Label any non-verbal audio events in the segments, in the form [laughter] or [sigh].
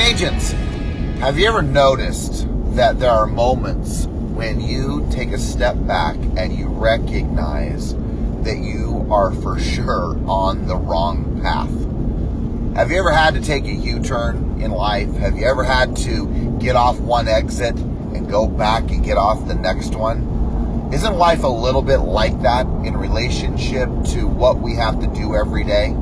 agents. Have you ever noticed that there are moments when you take a step back and you recognize that you are for sure on the wrong path? Have you ever had to take a U turn in life? Have you ever had to get off one exit and go back and get off the next one? Isn't life a little bit like that in relationship to what we have to do every day?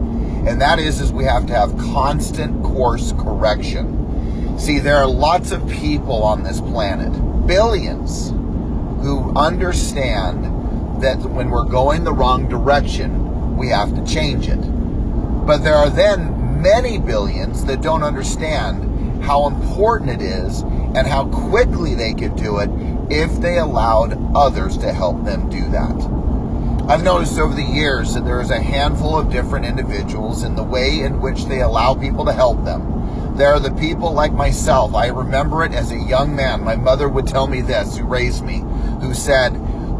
And that is, is we have to have constant course correction. See, there are lots of people on this planet, billions, who understand that when we're going the wrong direction, we have to change it. But there are then many billions that don't understand how important it is and how quickly they could do it if they allowed others to help them do that. I've noticed over the years that there is a handful of different individuals in the way in which they allow people to help them. There are the people like myself. I remember it as a young man. My mother would tell me this, who raised me, who said,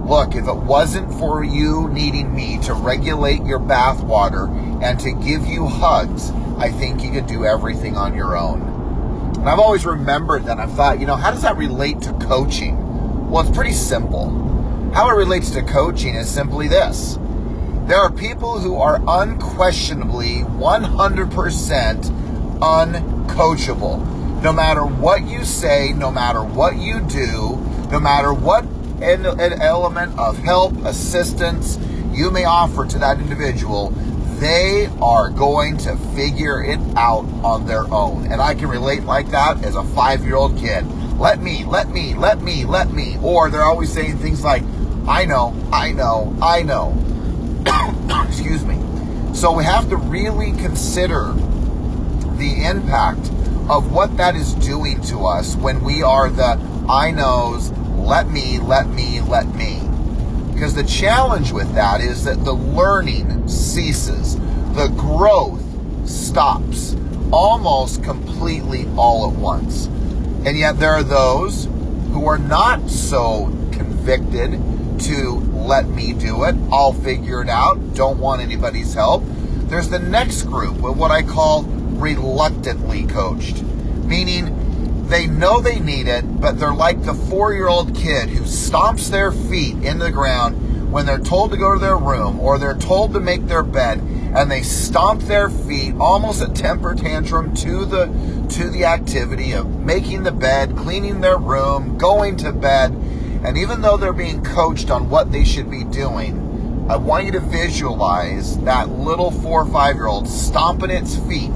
Look, if it wasn't for you needing me to regulate your bath water and to give you hugs, I think you could do everything on your own. And I've always remembered that. I've thought, you know, how does that relate to coaching? Well, it's pretty simple. How it relates to coaching is simply this. There are people who are unquestionably 100% uncoachable. No matter what you say, no matter what you do, no matter what an element of help, assistance you may offer to that individual, they are going to figure it out on their own. And I can relate like that as a five year old kid. Let me, let me, let me, let me. Or they're always saying things like, I know, I know, I know. [coughs] Excuse me. So we have to really consider the impact of what that is doing to us when we are the I knows, let me, let me, let me. Because the challenge with that is that the learning ceases, the growth stops almost completely all at once. And yet there are those who are not so convicted to let me do it, I'll figure it out, don't want anybody's help. There's the next group with what I call reluctantly coached, meaning they know they need it, but they're like the four year old kid who stomps their feet in the ground when they're told to go to their room or they're told to make their bed and they stomp their feet almost a temper tantrum to the to the activity of making the bed cleaning their room going to bed and even though they're being coached on what they should be doing i want you to visualize that little four or five year old stomping its feet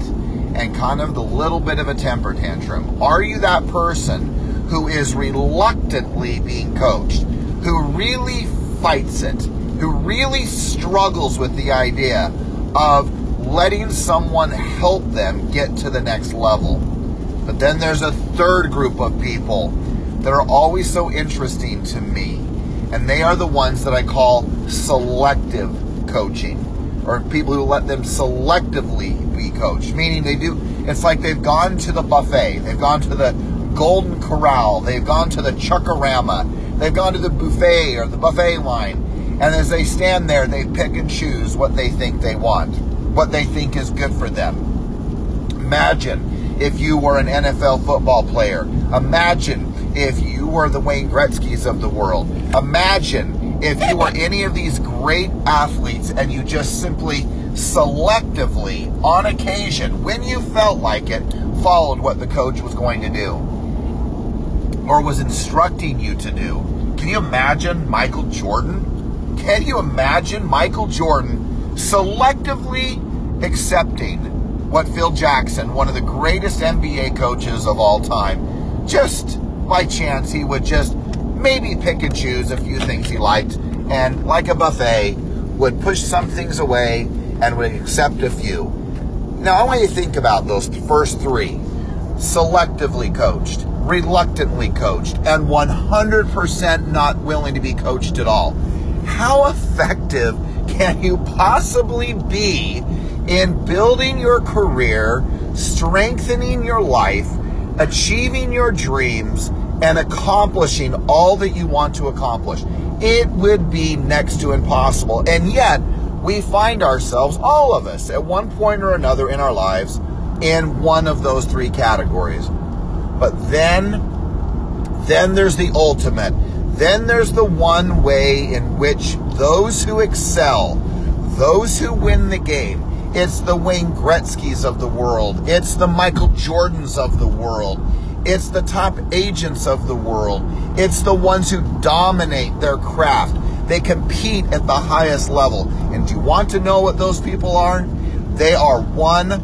and kind of the little bit of a temper tantrum? Are you that person who is reluctantly being coached, who really fights it, who really struggles with the idea of letting someone help them get to the next level? But then there's a third group of people that are always so interesting to me, and they are the ones that I call selective coaching or people who let them selectively be coached, meaning they do, it's like they've gone to the buffet, they've gone to the Golden Corral, they've gone to the Chuckarama, they've gone to the buffet or the buffet line, and as they stand there, they pick and choose what they think they want, what they think is good for them. Imagine if you were an NFL football player. Imagine if you were the Wayne Gretzky's of the world. Imagine if you were any of these great athletes and you just simply selectively, on occasion, when you felt like it, followed what the coach was going to do or was instructing you to do. Can you imagine Michael Jordan? Can you imagine Michael Jordan selectively accepting what Phil Jackson, one of the greatest NBA coaches of all time, just by chance he would just maybe pick and choose a few things he liked, and like a buffet, would push some things away and would accept a few. Now, I want you to think about those first three selectively coached, reluctantly coached, and 100% not willing to be coached at all. How effective can you possibly be in building your career, strengthening your life, achieving your dreams, and accomplishing all that you want to accomplish. It would be next to impossible. And yet, we find ourselves, all of us, at one point or another in our lives, in one of those three categories. But then, then there's the ultimate. Then there's the one way in which those who excel, those who win the game, it's the Wayne Gretzky's of the world. It's the Michael Jordans of the world. It's the top agents of the world. It's the ones who dominate their craft. They compete at the highest level. And do you want to know what those people are? They are 100%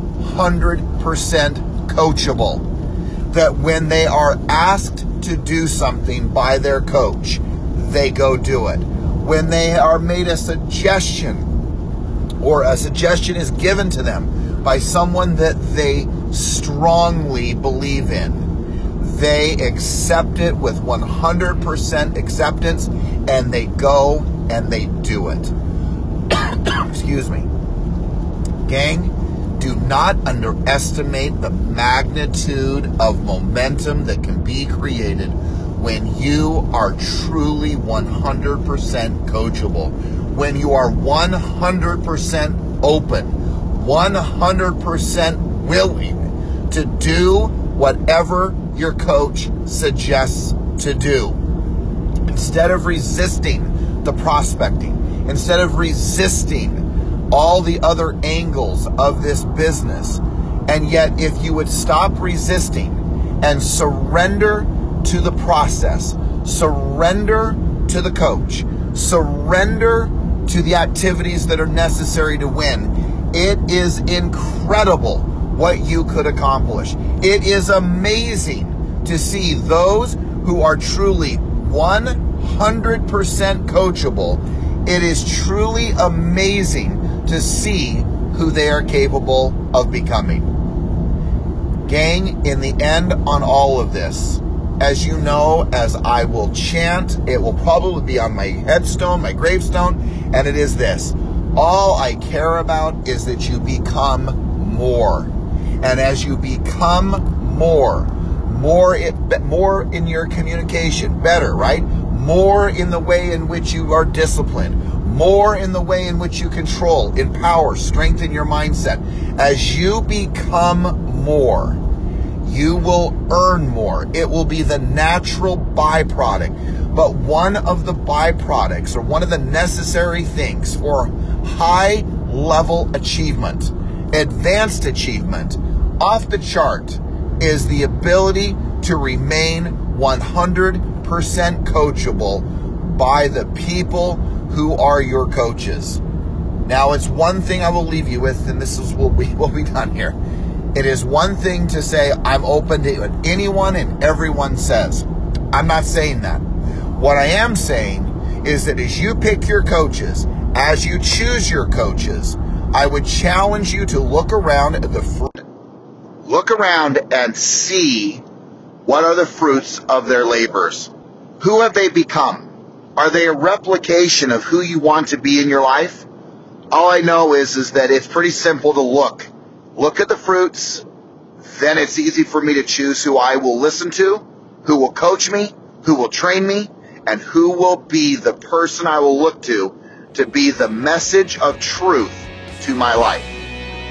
coachable. That when they are asked to do something by their coach, they go do it. When they are made a suggestion or a suggestion is given to them by someone that they strongly believe in, they accept it with 100% acceptance and they go and they do it. [coughs] Excuse me. Gang, do not underestimate the magnitude of momentum that can be created when you are truly 100% coachable, when you are 100% open, 100% willing to do whatever your coach suggests to do. Instead of resisting the prospecting, instead of resisting all the other angles of this business, and yet if you would stop resisting and surrender to the process, surrender to the coach, surrender to the activities that are necessary to win, it is incredible what you could accomplish. It is amazing to see those who are truly 100% coachable. It is truly amazing to see who they are capable of becoming. Gang, in the end on all of this, as you know, as I will chant, it will probably be on my headstone, my gravestone, and it is this. All I care about is that you become more. And as you become more, more it, more in your communication, better, right? More in the way in which you are disciplined, more in the way in which you control, empower, strengthen your mindset. As you become more, you will earn more. It will be the natural byproduct. But one of the byproducts or one of the necessary things for high level achievement, advanced achievement, off the chart is the ability to remain 100% coachable by the people who are your coaches. Now, it's one thing I will leave you with, and this is what we [laughs] will be done here. It is one thing to say, I'm open to what anyone and everyone says. I'm not saying that. What I am saying is that as you pick your coaches, as you choose your coaches, I would challenge you to look around at the fruit look around and see what are the fruits of their labors. Who have they become? Are they a replication of who you want to be in your life? All I know is, is that it's pretty simple to look. Look at the fruits. Then it's easy for me to choose who I will listen to, who will coach me, who will train me, and who will be the person I will look to to be the message of truth to my life.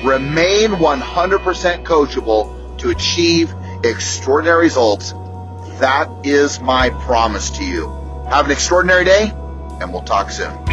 Remain 100% coachable to achieve extraordinary results. That is my promise to you. Have an extraordinary day, and we'll talk soon.